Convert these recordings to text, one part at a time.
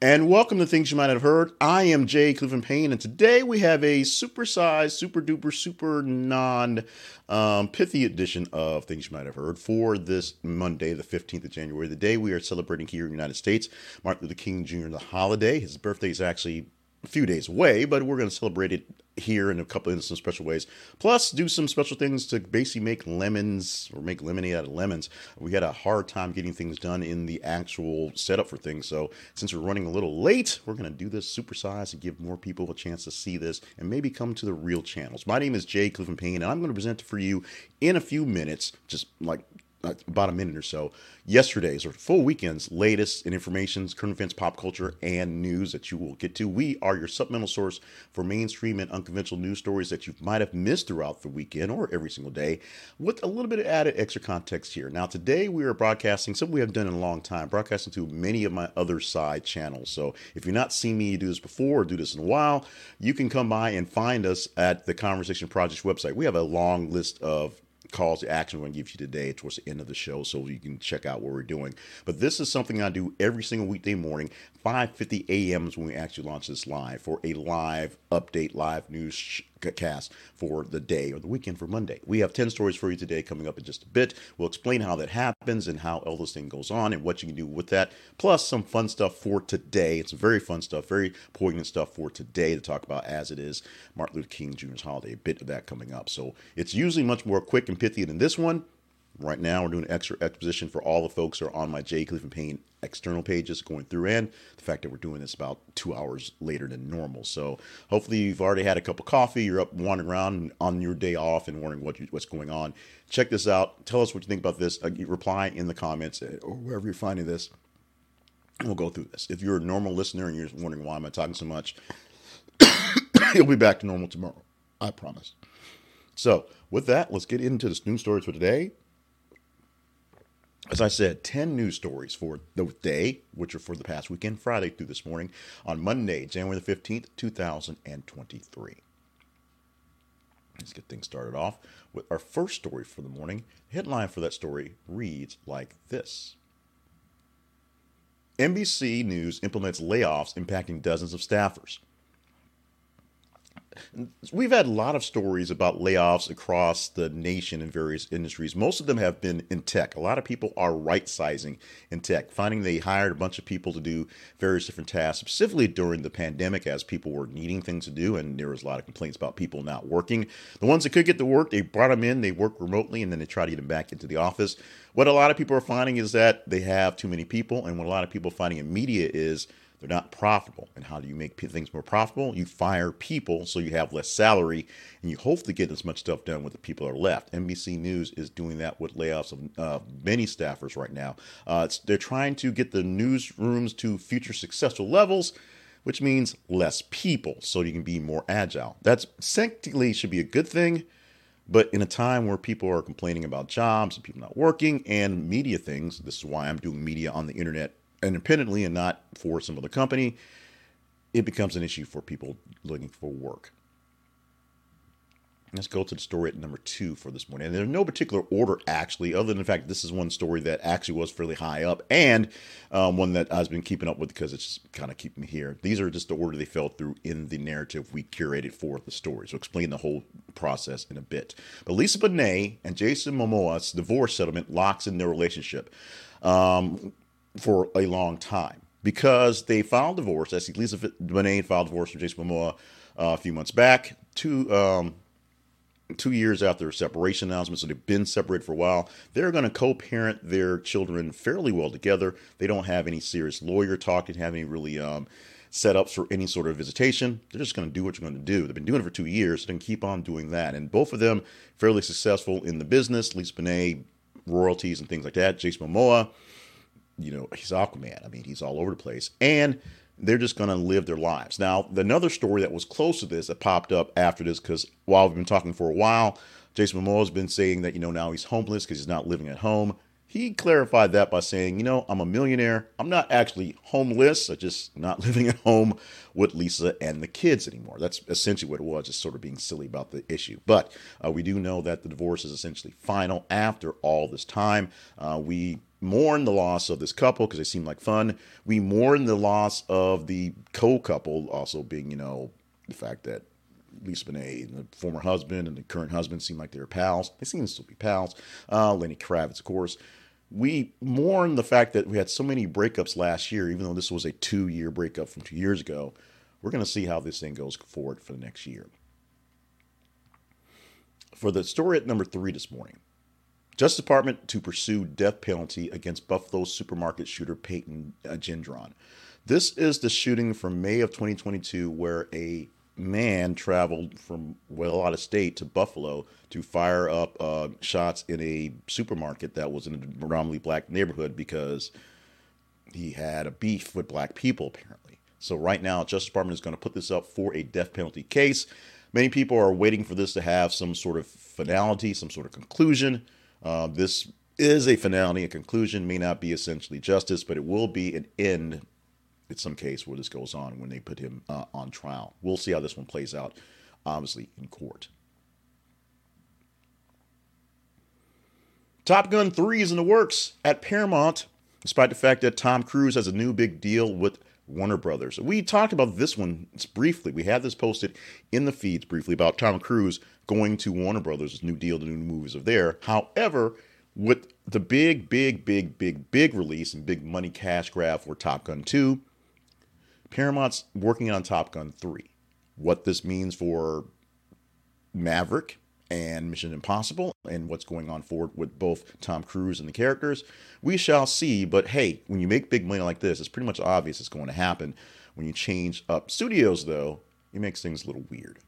And welcome to Things You Might Have Heard. I am Jay Cleveland Payne, and today we have a supersized, super duper, super non um, pithy edition of Things You Might Have Heard for this Monday, the 15th of January, the day we are celebrating here in the United States, Martin Luther King Jr., the holiday. His birthday is actually a few days away, but we're going to celebrate it here in a couple of some special ways. Plus, do some special things to basically make lemons or make lemonade out of lemons. We had a hard time getting things done in the actual setup for things. So, since we're running a little late, we're going to do this supersize and give more people a chance to see this and maybe come to the real channels. My name is Jay Cleveland Payne, and I'm going to present for you in a few minutes, just like Uh, about a minute or so, yesterday's or full weekend's latest in information, current events, pop culture, and news that you will get to. We are your supplemental source for mainstream and unconventional news stories that you might have missed throughout the weekend or every single day, with a little bit of added extra context here. Now, today we are broadcasting something we have done in a long time, broadcasting to many of my other side channels. So if you've not seen me do this before or do this in a while, you can come by and find us at the Conversation Project website. We have a long list of calls to action we're going to give you today towards the end of the show so you can check out what we're doing. But this is something I do every single weekday morning, 5.50 a.m. is when we actually launch this live for a live update, live news cast for the day or the weekend for Monday. We have 10 stories for you today coming up in just a bit. We'll explain how that happens and how all this thing goes on and what you can do with that, plus some fun stuff for today. It's very fun stuff, very poignant stuff for today to talk about as it is Martin Luther King Jr.'s holiday. A bit of that coming up. So it's usually much more quick and pithy than this one. Right now, we're doing extra exposition for all the folks who are on my J. Cleveland Payne external pages going through, and the fact that we're doing this about two hours later than normal. So hopefully, you've already had a cup of coffee. You're up wandering around on your day off and wondering what you, what's going on. Check this out. Tell us what you think about this. Uh, reply in the comments uh, or wherever you're finding this. We'll go through this. If you're a normal listener and you're wondering why am I talking so much, you'll be back to normal tomorrow. I promise. So, with that, let's get into the news stories for today as I said, 10 news stories for the day, which are for the past weekend, Friday through this morning, on Monday, January the 15th, 2023. Let's get things started off with our first story for the morning. Headline for that story reads like this NBC News implements layoffs impacting dozens of staffers. We've had a lot of stories about layoffs across the nation in various industries. Most of them have been in tech. A lot of people are right sizing in tech, finding they hired a bunch of people to do various different tasks, specifically during the pandemic as people were needing things to do. And there was a lot of complaints about people not working. The ones that could get to work, they brought them in, they work remotely, and then they try to get them back into the office. What a lot of people are finding is that they have too many people. And what a lot of people are finding in media is, they're not profitable. And how do you make things more profitable? You fire people so you have less salary and you hope to get as much stuff done with the people that are left. NBC News is doing that with layoffs of uh, many staffers right now. Uh, they're trying to get the newsrooms to future successful levels, which means less people so you can be more agile. That's technically should be a good thing. But in a time where people are complaining about jobs and people not working and media things, this is why I'm doing media on the internet independently and not for some other company, it becomes an issue for people looking for work. Let's go to the story at number two for this morning. And there's no particular order, actually, other than the fact this is one story that actually was fairly high up and um, one that I've been keeping up with because it's kind of keeping me here. These are just the order they fell through in the narrative we curated for the story. So, explain the whole process in a bit. But Lisa Bonet and Jason Momoa's divorce settlement locks in their relationship. Um, for a long time because they filed divorce. As Lisa Bonet filed divorce from Jason Momoa uh, a few months back, two um, two years after separation announcement. So they've been separated for a while. They're going to co-parent their children fairly well together. They don't have any serious lawyer talk. They have any really um, setups for any sort of visitation. They're just going to do what you're going to do. They've been doing it for two years. So can keep on doing that. And both of them fairly successful in the business. Lisa Bonet royalties and things like that. Jason Momoa you know, he's Aquaman. I mean, he's all over the place. And they're just going to live their lives. Now, another story that was close to this that popped up after this, because while we've been talking for a while, Jason Momoa has been saying that, you know, now he's homeless because he's not living at home. He clarified that by saying, you know, I'm a millionaire. I'm not actually homeless. I'm just not living at home with Lisa and the kids anymore. That's essentially what it was, just sort of being silly about the issue. But uh, we do know that the divorce is essentially final after all this time. Uh, we mourn the loss of this couple because they seem like fun. We mourn the loss of the co-couple, also being, you know, the fact that Lisa Bonet and the former husband and the current husband seem like they're pals. They seem to still be pals. Uh, Lenny Kravitz, of course. We mourn the fact that we had so many breakups last year, even though this was a two-year breakup from two years ago. We're going to see how this thing goes forward for the next year. For the story at number three this morning, Justice Department to pursue death penalty against Buffalo supermarket shooter Payton uh, Gendron. This is the shooting from May of 2022 where a man traveled from well out of state to Buffalo to fire up uh, shots in a supermarket that was in a predominantly black neighborhood because he had a beef with black people apparently. So right now, Justice Department is going to put this up for a death penalty case. Many people are waiting for this to have some sort of finality, some sort of conclusion. Uh, this is a finality, a conclusion, may not be essentially justice, but it will be an end in some case where this goes on when they put him uh, on trial. We'll see how this one plays out, obviously, in court. Top Gun 3 is in the works at Paramount, despite the fact that Tom Cruise has a new big deal with Warner Brothers. We talked about this one briefly. We had this posted in the feeds briefly about Tom Cruise going to Warner Brothers' new deal, the new movies of there. However, with the big, big, big, big, big release and big money cash grab for Top Gun 2, Paramount's working on Top Gun 3. What this means for Maverick and Mission Impossible and what's going on forward with both Tom Cruise and the characters, we shall see. But hey, when you make big money like this, it's pretty much obvious it's going to happen. When you change up studios, though, it makes things a little weird.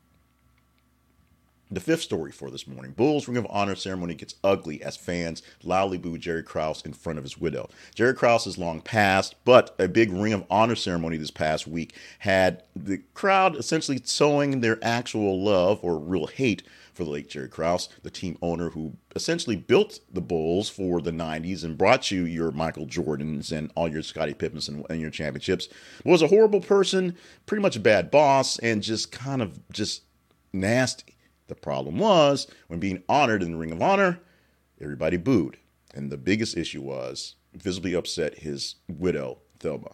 The fifth story for this morning Bulls Ring of Honor ceremony gets ugly as fans loudly boo Jerry Krause in front of his widow. Jerry Krause is long past, but a big Ring of Honor ceremony this past week had the crowd essentially showing their actual love or real hate for the late Jerry Krause, the team owner who essentially built the Bulls for the 90s and brought you your Michael Jordans and all your Scottie Pippens and, and your championships, was a horrible person, pretty much a bad boss, and just kind of just nasty. The problem was when being honored in the Ring of Honor, everybody booed. And the biggest issue was visibly upset his widow, Thelma.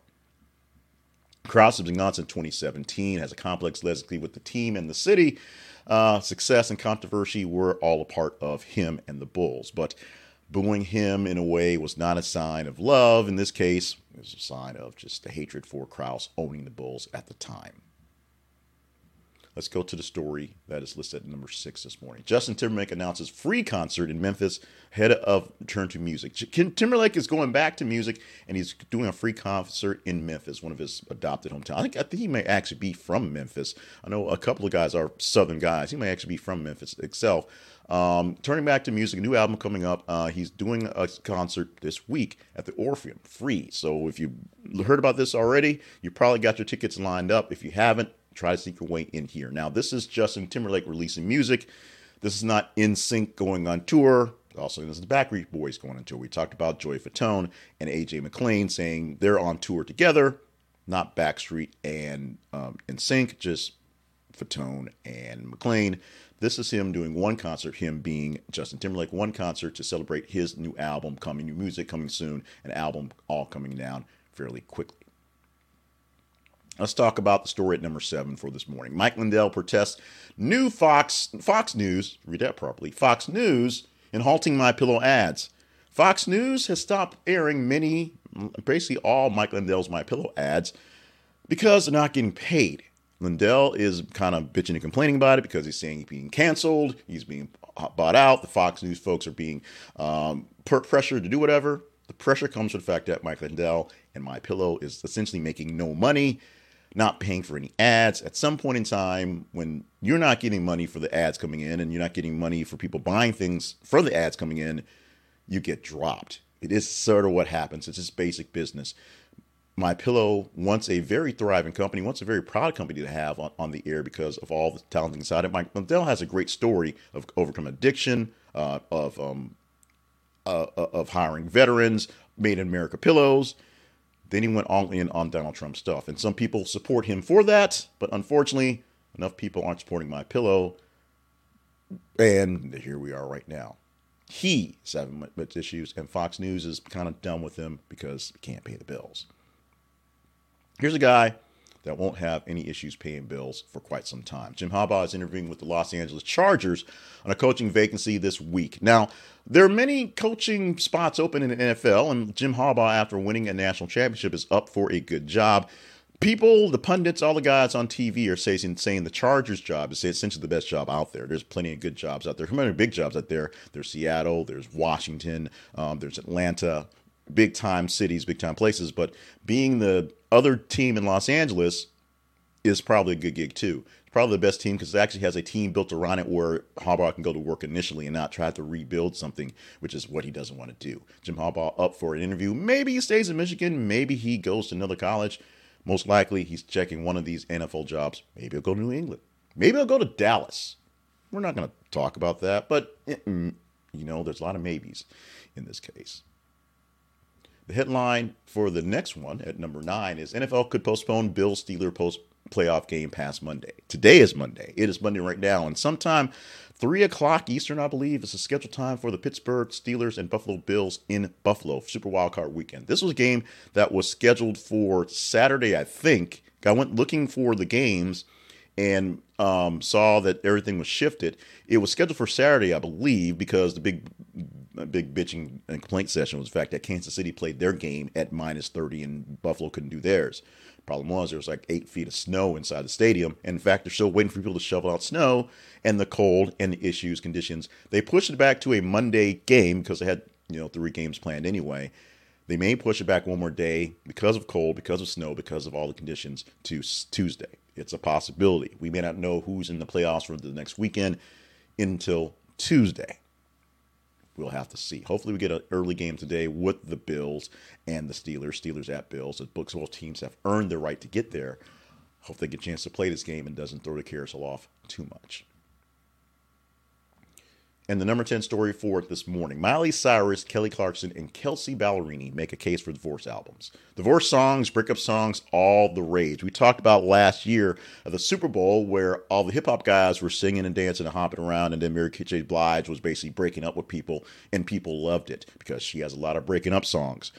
Krause gone since 2017, has a complex legacy with the team and the city. Uh, success and controversy were all a part of him and the Bulls. But booing him in a way was not a sign of love. In this case, it was a sign of just the hatred for Krause owning the Bulls at the time. Let's go to the story that is listed at number six this morning. Justin Timberlake announces free concert in Memphis ahead of return to music. Timberlake is going back to music and he's doing a free concert in Memphis, one of his adopted hometown. I think I think he may actually be from Memphis. I know a couple of guys are Southern guys. He may actually be from Memphis itself. Um, turning back to music, a new album coming up. Uh, he's doing a concert this week at the Orpheum, free. So if you heard about this already, you probably got your tickets lined up. If you haven't, try to sneak your way in here. Now, this is Justin Timberlake releasing music. This is not NSYNC going on tour. Also, this is the Backstreet Boys going on tour. We talked about Joey Fatone and AJ McLean saying they're on tour together, not Backstreet and um, Sync, just Fatone and McLean. This is him doing one concert, him being Justin Timberlake, one concert to celebrate his new album coming, new music coming soon, an album all coming down fairly quickly. Let's talk about the story at number seven for this morning. Mike Lindell protests new Fox Fox News, read that properly, Fox News in halting My Pillow ads. Fox News has stopped airing many, basically all Mike Lindell's My Pillow ads because they're not getting paid. Lindell is kind of bitching and complaining about it because he's saying he's being canceled, he's being bought out. The Fox News folks are being um, pressured to do whatever. The pressure comes from the fact that Mike Lindell and My Pillow is essentially making no money not paying for any ads. At some point in time, when you're not getting money for the ads coming in and you're not getting money for people buying things for the ads coming in, you get dropped. It is sort of what happens. It's just basic business. My Pillow wants a very thriving company, wants a very proud company to have on, on the air because of all the talent inside it. Mike Lindell has a great story of overcoming addiction, uh, of um, uh, uh, of hiring veterans, Made in America pillows, then he went all in on Donald Trump stuff. And some people support him for that, but unfortunately, enough people aren't supporting my pillow. And here we are right now. He's having issues, and Fox News is kind of done with him because he can't pay the bills. Here's a guy that won't have any issues paying bills for quite some time. Jim Harbaugh is interviewing with the Los Angeles Chargers on a coaching vacancy this week. Now, there are many coaching spots open in the NFL, and Jim Harbaugh, after winning a national championship, is up for a good job. People, the pundits, all the guys on TV are saying, saying the Chargers job is essentially the best job out there. There's plenty of good jobs out there. How many big jobs out there? There's Seattle, there's Washington, um, there's Atlanta, big time cities, big time places. But being the other team in Los Angeles is probably a good gig too. It's probably the best team because it actually has a team built around it where Harbaugh can go to work initially and not try to rebuild something, which is what he doesn't want to do. Jim Harbaugh up for an interview. Maybe he stays in Michigan. Maybe he goes to another college. Most likely, he's checking one of these NFL jobs. Maybe he'll go to New England. Maybe he'll go to Dallas. We're not going to talk about that, but eh, mm, you know, there's a lot of maybes in this case. The headline for the next one at number nine is NFL could postpone Bill Steeler post playoff game past Monday. Today is Monday. It is Monday right now, and sometime three o'clock Eastern, I believe, is the scheduled time for the Pittsburgh Steelers and Buffalo Bills in Buffalo Super Wild Card Weekend. This was a game that was scheduled for Saturday, I think. I went looking for the games and um, saw that everything was shifted. It was scheduled for Saturday, I believe, because the big big bitching and complaint session was the fact that Kansas City played their game at minus 30 and Buffalo couldn't do theirs. Problem was there was like eight feet of snow inside the stadium. And in fact, they're still waiting for people to shovel out snow and the cold and the issues, conditions. They pushed it back to a Monday game because they had, you know, three games planned anyway. They may push it back one more day because of cold, because of snow, because of all the conditions to Tuesday. It's a possibility. We may not know who's in the playoffs for the next weekend until Tuesday. We'll have to see. Hopefully, we get an early game today with the Bills and the Steelers. Steelers at Bills. The books both teams have earned their right to get there. Hope they get a chance to play this game and doesn't throw the carousel off too much. And the number 10 story for it this morning Miley Cyrus, Kelly Clarkson, and Kelsea Ballerini make a case for divorce albums. Divorce songs, breakup songs, all the rage. We talked about last year at the Super Bowl where all the hip hop guys were singing and dancing and hopping around, and then Mary J. Blige was basically breaking up with people, and people loved it because she has a lot of breaking up songs.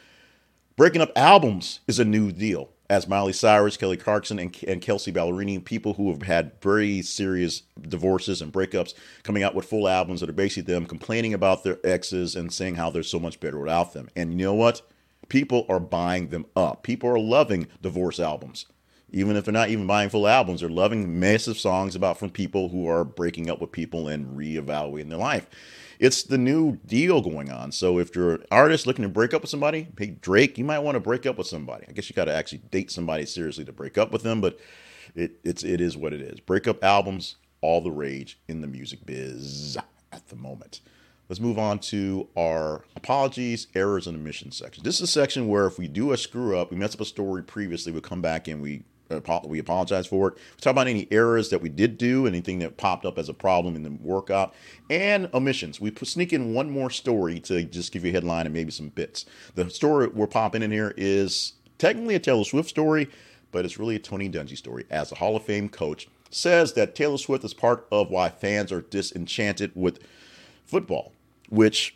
Breaking up albums is a new deal as Miley Cyrus, Kelly Clarkson, and, and Kelsea Ballerini, people who have had very serious divorces and breakups, coming out with full albums that are basically them complaining about their exes and saying how they're so much better without them. And you know what? People are buying them up. People are loving divorce albums. Even if they're not even buying full albums, they're loving massive songs about from people who are breaking up with people and reevaluating their life it's the new deal going on. So if you're an artist looking to break up with somebody, hey Drake, you might want to break up with somebody. I guess you got to actually date somebody seriously to break up with them, but it it's it is what it is. Breakup albums, all the rage in the music biz at the moment. Let's move on to our apologies, errors, and omissions section. This is a section where if we do a screw up, we messed up a story previously, we come back and we we apologize for it. We talk about any errors that we did do, anything that popped up as a problem in the workout, and omissions. We sneak in one more story to just give you a headline and maybe some bits. The story we're popping in here is technically a Taylor Swift story, but it's really a Tony Dungy story. As a Hall of Fame coach, says that Taylor Swift is part of why fans are disenchanted with football, which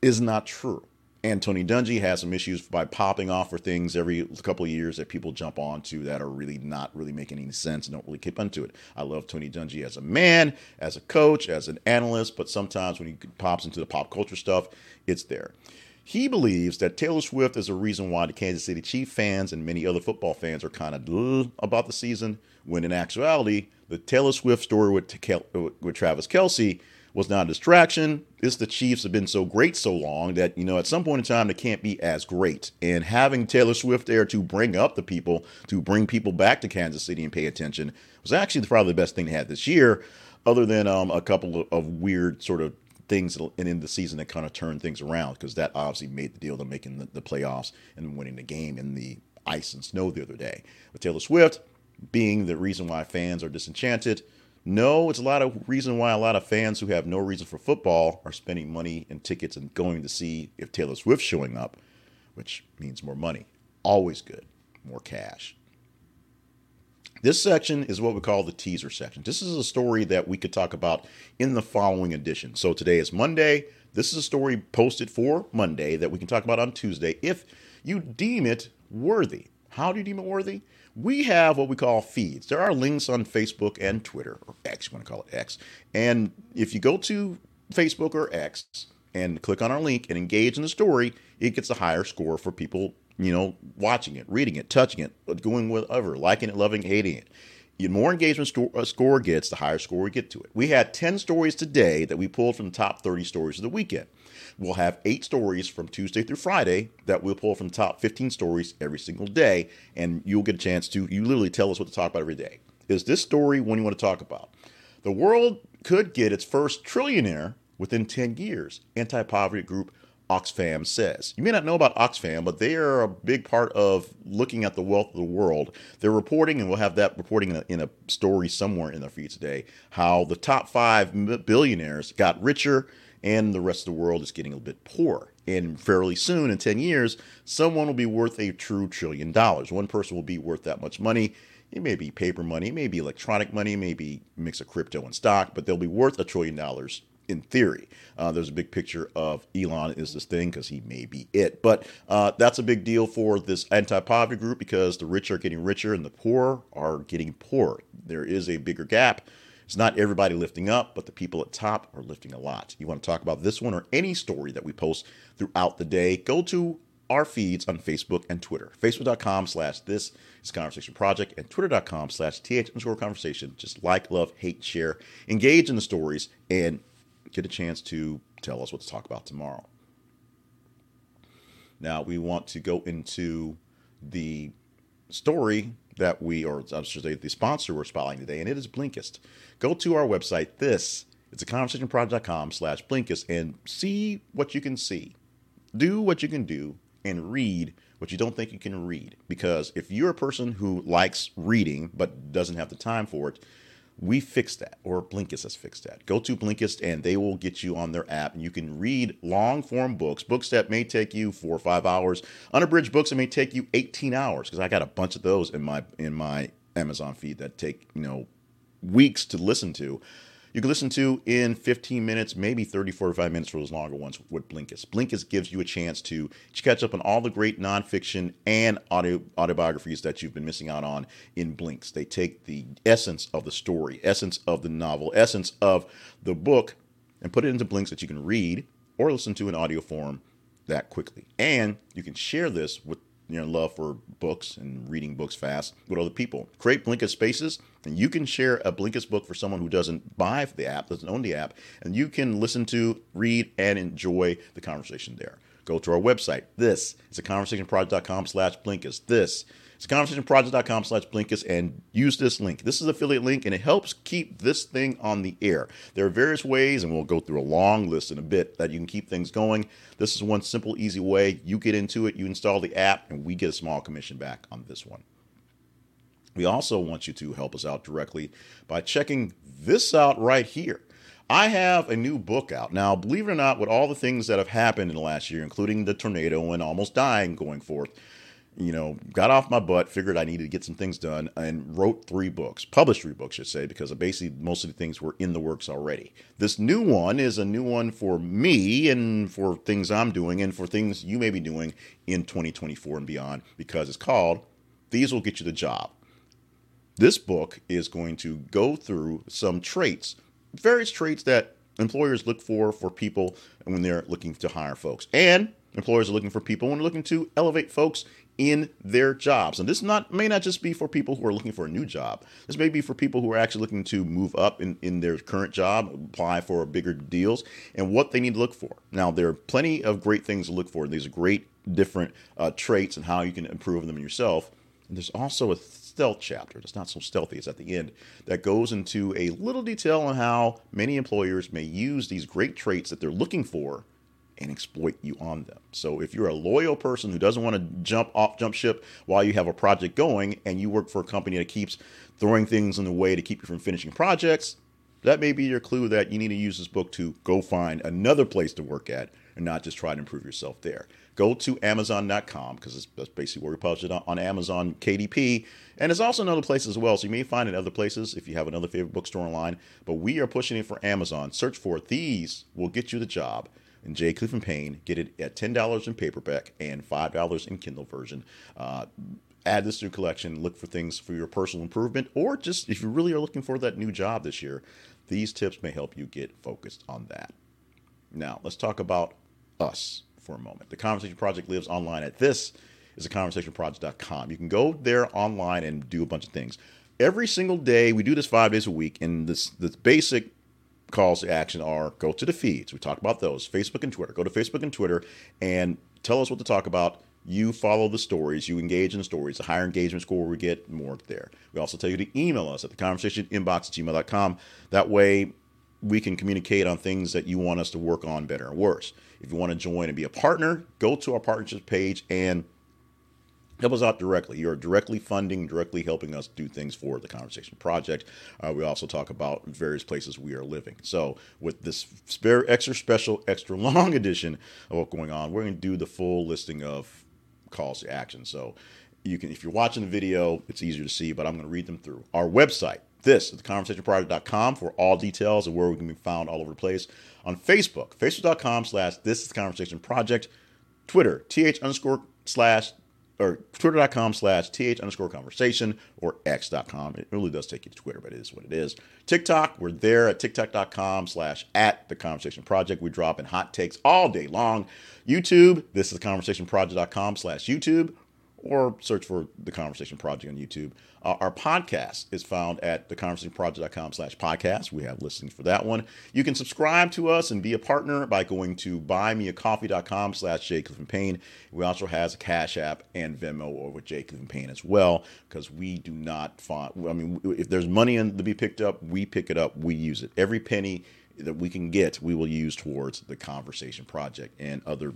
is not true. And Tony Dungy has some issues by popping off for things every couple of years that people jump onto that are really not really making any sense and don't really keep into it. I love Tony Dungy as a man, as a coach, as an analyst, but sometimes when he pops into the pop culture stuff, it's there. He believes that Taylor Swift is a reason why the Kansas City Chief fans and many other football fans are kind of about the season, when in actuality, the Taylor Swift story with, with Travis Kelce was not a distraction. It's the Chiefs have been so great so long that, you know, at some point in time, they can't be as great. And having Taylor Swift there to bring up the people, to bring people back to Kansas City and pay attention, was actually probably the best thing they had this year, other than um, a couple of, weird sort of things in the season that kind of turned things around, because that obviously made the deal to making the, the playoffs and winning the game in the ice and snow the other day. But Taylor Swift being the reason why fans are disenchanted – no, it's a lot of reason why a lot of fans who have no reason for football are spending money and tickets and going to see if Taylor Swift's showing up, which means more money. Always good, more cash. This section is what we call the teaser section. This is a story that we could talk about in the following edition. So today is Monday. This is a story posted for Monday that we can talk about on Tuesday if you deem it worthy. How do you deem it worthy? We have what we call feeds. There are links on Facebook and Twitter, or X, you want to call it X. And if you go to Facebook or X and click on our link and engage in the story, it gets a higher score for people you know, watching it, reading it, touching it, going whatever, liking it, loving, hating it. The more engagement a uh, score gets, the higher score we get to it. We had 10 stories today that we pulled from the top 30 stories of the weekend. We'll have eight stories from Tuesday through Friday that we'll pull from the top 15 stories every single day, and you'll get a chance to, you literally tell us what to talk about every day. Is this story one you want to talk about? The world could get its first trillionaire within 10 years. Anti poverty group Oxfam says. You may not know about Oxfam, but they are a big part of looking at the wealth of the world. They're reporting, and we'll have that reporting in a, in a story somewhere in their feed today, how the top five billionaires got richer and the rest of the world is getting a bit poor. And fairly soon, in 10 years, someone will be worth a true trillion dollars. One person will be worth that much money. It may be paper money, it may be electronic money, it may be mix of crypto and stock, but they'll be worth a trillion dollars in theory. Uh, there's a big picture of Elon is this thing because he may be it. But uh, that's a big deal for this anti poverty group because the rich are getting richer and the poor are getting poorer. There is a bigger gap. It's not everybody lifting up, but the people at top are lifting a lot. You want to talk about this one or any story that we post throughout the day, go to our feeds on Facebook and Twitter. Facebook.com slash this is conversation project and twitter.com slash th underscore conversation. Just like, love, hate, share, engage in the stories, and get a chance to tell us what to talk about tomorrow. Now, we want to go into the story that we, or I should say, the sponsor we're spotlighting today, and it is Blinkist. Go to our website. This it's a conversationproject.com slash Blinkist and see what you can see. Do what you can do and read what you don't think you can read. Because if you're a person who likes reading but doesn't have the time for it, we fixed that, or Blinkist has fixed that. Go to Blinkist and they will get you on their app, and you can read long form books, books that may take you four or five hours, unabridged books that may take you 18 hours. Because I got a bunch of those in my in my Amazon feed that take you know weeks to listen to you can listen to in 15 minutes, maybe 30, 45 minutes for those longer ones with Blinkist. Blinkist gives you a chance to catch up on all the great nonfiction and audio autobiographies that you've been missing out on in Blinks. They take the essence of the story, essence of the novel, essence of the book, and put it into Blinks that you can read or listen to in audio form that quickly. And you can share this with your love for books and reading books fast with other people. Create Blinkist spaces, and you can share a Blinkist book for someone who doesn't buy the app, doesn't own the app, and you can listen to, read, and enjoy the conversation there. Go to our website. This is a conversationproject.com slash Blinkist. This it's conversationproject.com slash Blinkist and use this link. This is affiliate link and it helps keep this thing on the air. There are various ways, and we'll go through a long list in a bit that you can keep things going. This is one simple, easy way. You get into it, you install the app, and we get a small commission back on this one. We also want you to help us out directly by checking this out right here. I have a new book out. Now, believe it or not, with all the things that have happened in the last year, including the tornado and almost dying going forth, you know, got off my butt, figured I needed to get some things done, and wrote three books, published three books, I should say, because basically most of the things were in the works already. This new one is a new one for me and for things I'm doing and for things you may be doing in 2024 and beyond, because it's called These Will Get You the Job. This book is going to go through some traits, various traits that employers look for for people when they're looking to hire folks. And employers are looking for people when they're looking to elevate folks in their jobs. And this not may not just be for people who are looking for a new job. This may be for people who are actually looking to move up in, in their current job, apply for bigger deals, and what they need to look for. Now, there are plenty of great things to look for. These are great different uh, traits and how you can improve them yourself. And there's also a stealth chapter that's not so stealthy, it's at the end, that goes into a little detail on how many employers may use these great traits that they're looking for and exploit you on them. So if you're a loyal person who doesn't want to jump off jump ship while you have a project going and you work for a company that keeps throwing things in the way to keep you from finishing projects, that may be your clue that you need to use this book to go find another place to work at and not just try to improve yourself there. go to Amazon.com because that's basically where we publish it on, on Amazon KDP. And it's also in other places as well. So you may find it in other places if you have another favorite bookstore online. But we are pushing it for Amazon. Search for These Will Get You the Job and J. Clifton Payne. Get it at $10 in paperback and $5 in Kindle version. Uh, add this to your collection. Look for things for your personal improvement, or just if you really are looking for that new job this year, these tips may help you get focused on that. Now, let's talk about us for a moment. The Conversation Project lives online at this is a conversationproject.com. You can go there online and do a bunch of things. Every single day, we do this five days a week, and this the basic calls to action are go to the feeds. We talk about those Facebook and Twitter. Go to Facebook and Twitter and tell us what to talk about. You follow the stories, you engage in the stories. The higher engagement score we get, more there. We also tell you to email us at the conversation inbox at gmail.com. That way, we can communicate on things that you want us to work on better and worse. If you want to join and be a partner, go to our partnership page and help us out directly. You're directly funding, directly helping us do things for the Conversation Project. Uh, we also talk about various places we are living. So, with this spare, extra special, extra long edition of what's going on, we're going to do the full listing of calls to action. So, you can, if you're watching the video, it's easier to see, but I'm going to read them through. Our website, this is theconversationproject.com for all details of where we can be found all over the place. On Facebook, facebook.com slash this is the conversation project. Twitter, th underscore slash or twitter.com slash th underscore conversation or x.com. It really does take you to Twitter, but it is what it is. TikTok, we're there at tiktok.com slash at the conversation project. We drop in hot takes all day long. YouTube, this is conversationproject.com slash YouTube or search for the Conversation Project on YouTube. Uh, our podcast is found at theconversationproject.com slash podcast. We have listings for that one. You can subscribe to us and be a partner by going to buymeacoffee.com slash J. Clifton Payne. We also has a Cash App and Venmo over J. Clifton Payne as well because we do not find, I mean, if there's money in, to be picked up, we pick it up, we use it. Every penny that we can get, we will use towards the Conversation Project and other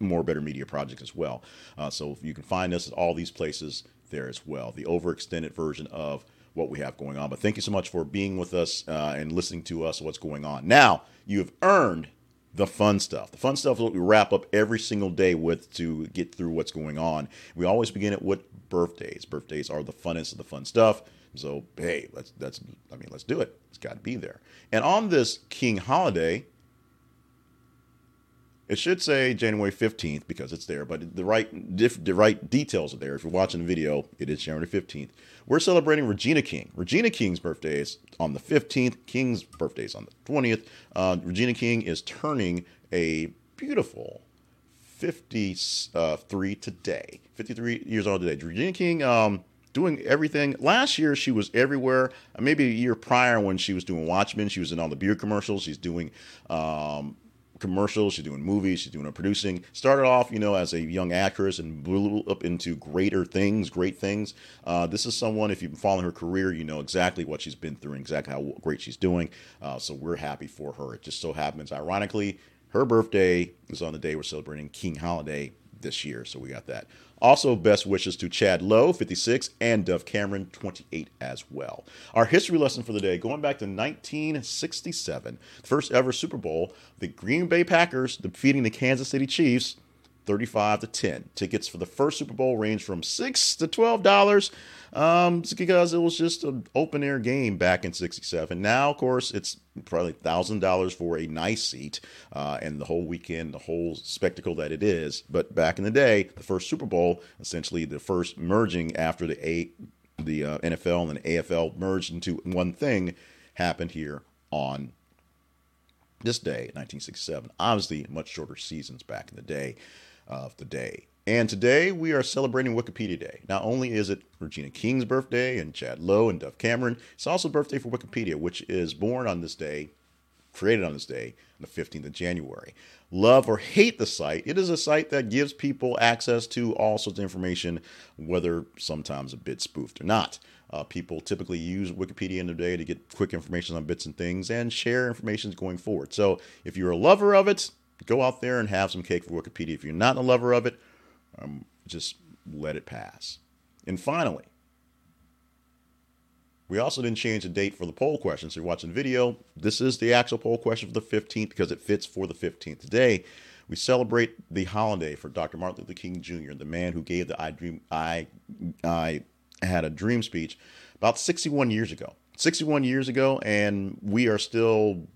more better media projects as well. Uh, so you can find us at all these places there as well. The overextended version of what we have going on. But thank you so much for being with us uh, and listening to us. What's going on now? You have earned the fun stuff. The fun stuff is what we wrap up every single day with to get through what's going on. We always begin it with birthdays. Birthdays are the funnest of the fun stuff. So hey, let's that's I mean let's do it. It's got to be there. And on this King holiday, it should say January 15th because it's there, but the right the right details are there. If you're watching the video, it is January 15th. We're celebrating Regina King. Regina King's birthday is on the 15th. King's birthday is on the 20th. Uh, Regina King is turning a beautiful 53 today. 53 years old today. Regina King um, doing everything. Last year, she was everywhere. Maybe a year prior when she was doing Watchmen, she was in all the beer commercials. She's doing um, commercials, she's doing movies, she's doing her producing. Started off, you know, as a young actress and blew up into greater things, great things. Uh, this is someone, if you've been following her career, you know exactly what she's been through and exactly how great she's doing. Uh, so we're happy for her. It just so happens, ironically, her birthday is on the day we're celebrating King Holiday this year. So we got that. Also, best wishes to Chad Lowe, 56, and Dove Cameron, 28 as well. Our history lesson for the day, going back to 1967, the first ever Super Bowl, the Green Bay Packers defeating the Kansas City Chiefs 35 to 10. Tickets for the first Super Bowl range from 6 to $12 um, because it was just an open air game back in 67. Now, of course, it's probably $1,000 for a nice seat uh, and the whole weekend, the whole spectacle that it is. But back in the day, the first Super Bowl, essentially the first merging after the A, the uh, NFL and the AFL merged into one thing, happened here on this day, 1967. Obviously, much shorter seasons back in the day of the day. And today we are celebrating Wikipedia Day. Not only is it Regina King's birthday and Chad Lowe and Dove Cameron, it's also birthday for Wikipedia, which is born on this day, created on this day, on the 15th of January. Love or hate the site, it is a site that gives people access to all sorts of information, whether sometimes a bit spoofed or not. Uh, people typically use Wikipedia in their day to get quick information on bits and things and share information going forward. So if you're a lover of it, go out there and have some cake for Wikipedia. If you're not a lover of it, um, just let it pass. And finally, we also didn't change the date for the poll question. So you're watching video. This is the actual poll question for the 15th because it fits for the 15th today. We celebrate the holiday for Dr. Martin Luther King Jr., the man who gave the I Dream I I had a dream speech about 61 years ago. 61 years ago, and we are still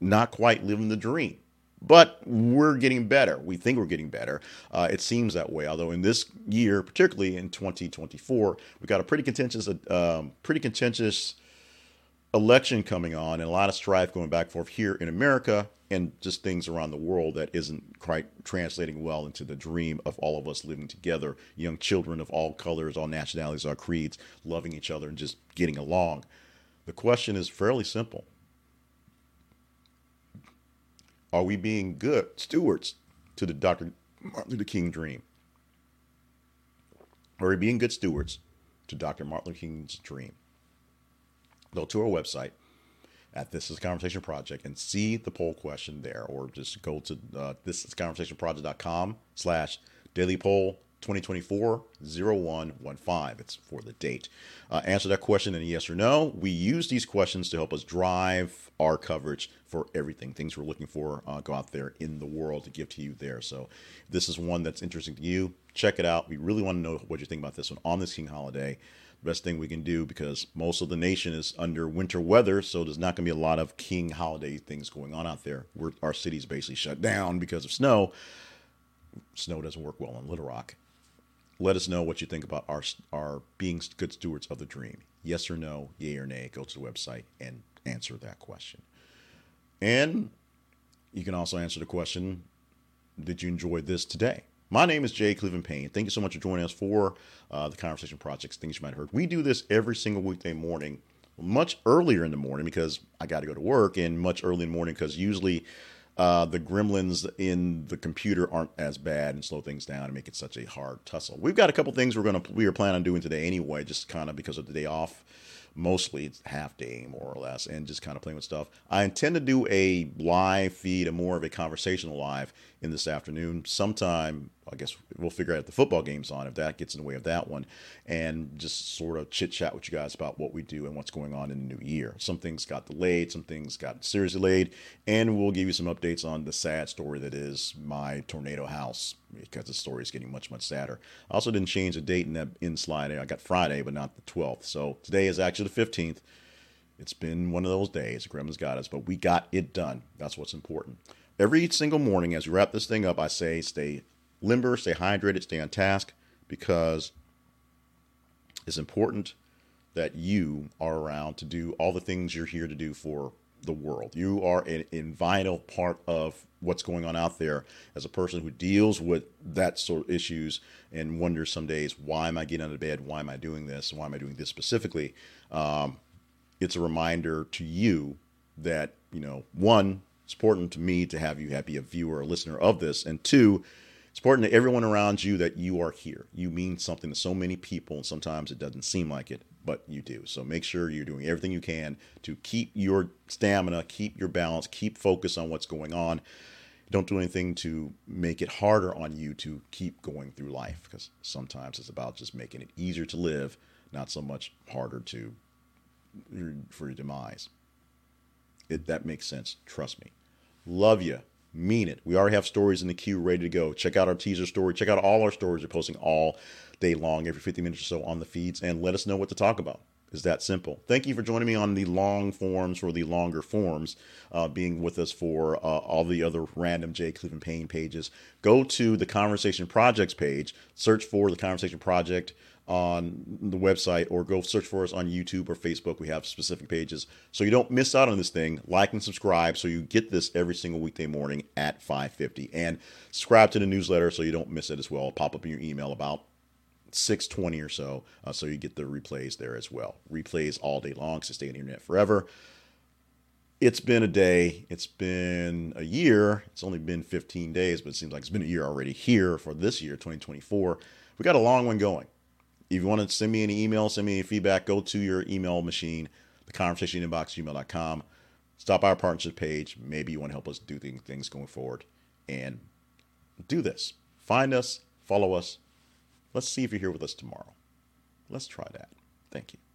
not quite living the dream. But we're getting better. We think we're getting better. Uh, it seems that way. Although in this year, particularly in 2024, we've got a pretty contentious, um, pretty contentious election coming on, and a lot of strife going back and forth here in America, and just things around the world that isn't quite translating well into the dream of all of us living together, young children of all colors, all nationalities, all creeds, loving each other and just getting along. The question is fairly simple are we being good stewards to the Dr. Martin Luther King dream? Are we being good stewards to Dr. Martin Luther King's dream? Go to our website at This Is Conversation Project and see the poll question there, or just go to uh, thisisconversationproject.com slash daily poll 2024 0115. It's for the date. Uh, answer that question in a yes or no. We use these questions to help us drive our coverage for everything, things we're looking for, uh, go out there in the world to give to you there. So, this is one that's interesting to you. Check it out. We really want to know what you think about this one on this King holiday. Best thing we can do because most of the nation is under winter weather, so there's not going to be a lot of King holiday things going on out there. We're, our city's basically shut down because of snow. Snow doesn't work well in Little Rock let us know what you think about our our being good stewards of the dream. Yes or no, yay or nay. Go to the website and answer that question. And you can also answer the question: Did you enjoy this today? My name is Jay Cleveland Payne. Thank you so much for joining us for uh, the Conversation Projects Things You Might have heard. We do this every single weekday morning, much earlier in the morning because I got to go to work, and much early in the morning because usually uh, the gremlins in the computer aren't as bad and slow things down and make it such a hard tussle. We've got a couple things we're gonna we are planning on doing today anyway, just kind of because of the day off. Mostly half day more or less, and just kind of playing with stuff. I intend to do a live feed, a more of a conversational live in this afternoon, sometime I guess we'll figure out the football game's on if that gets in the way of that one, and just sort of chit chat with you guys about what we do and what's going on in the new year. Some things got delayed, some things got seriously delayed, and we'll give you some updates on the sad story that is my tornado house because the story is getting much much sadder. I also didn't change the date in that in slide. I got Friday, but not the 12th. So today is actually the 15th. It's been one of those days. Gremlin's got us, but we got it done. That's what's important. Every single morning, as we wrap this thing up, I say stay limber, stay hydrated, stay on task because it's important that you are around to do all the things you're here to do for the world. You are an, a vital part of what's going on out there as a person who deals with that sort of issues and wonders some days, why am I getting out of bed? Why am I doing this? Why am I doing this specifically? Um, it's a reminder to you that, you know, one, it's important to me to have you be a viewer or listener of this. And two, it's important to everyone around you that you are here. You mean something to so many people, and sometimes it doesn't seem like it, but you do. So make sure you're doing everything you can to keep your stamina, keep your balance, keep focus on what's going on. Don't do anything to make it harder on you to keep going through life because sometimes it's about just making it easier to live, not so much harder to for your demise. It, that makes sense. Trust me. Love you mean it. We already have stories in the queue ready to go. Check out our teaser story. Check out all our stories. We're posting all day long, every 50 minutes or so on the feeds, and let us know what to talk about. Is that simple? Thank you for joining me on the long forms or the longer forms, uh, being with us for uh, all the other random Jay Cleveland Payne pages. Go to the Conversation Projects page, search for the Conversation Project on the website or go search for us on YouTube or Facebook. We have specific pages. So you don't miss out on this thing. Like and subscribe so you get this every single weekday morning at 5:50 and subscribe to the newsletter so you don't miss it as well. It'll pop up in your email about 6:20 or so uh, so you get the replays there as well. Replays all day long so stay on the internet forever. It's been a day, it's been a year. It's only been 15 days, but it seems like it's been a year already here for this year 2024. We got a long one going if you want to send me any email, send me any feedback, go to your email machine, the conversation inbox, gmail.com. Stop by our partnership page. Maybe you want to help us do things going forward and do this. Find us, follow us. Let's see if you're here with us tomorrow. Let's try that. Thank you.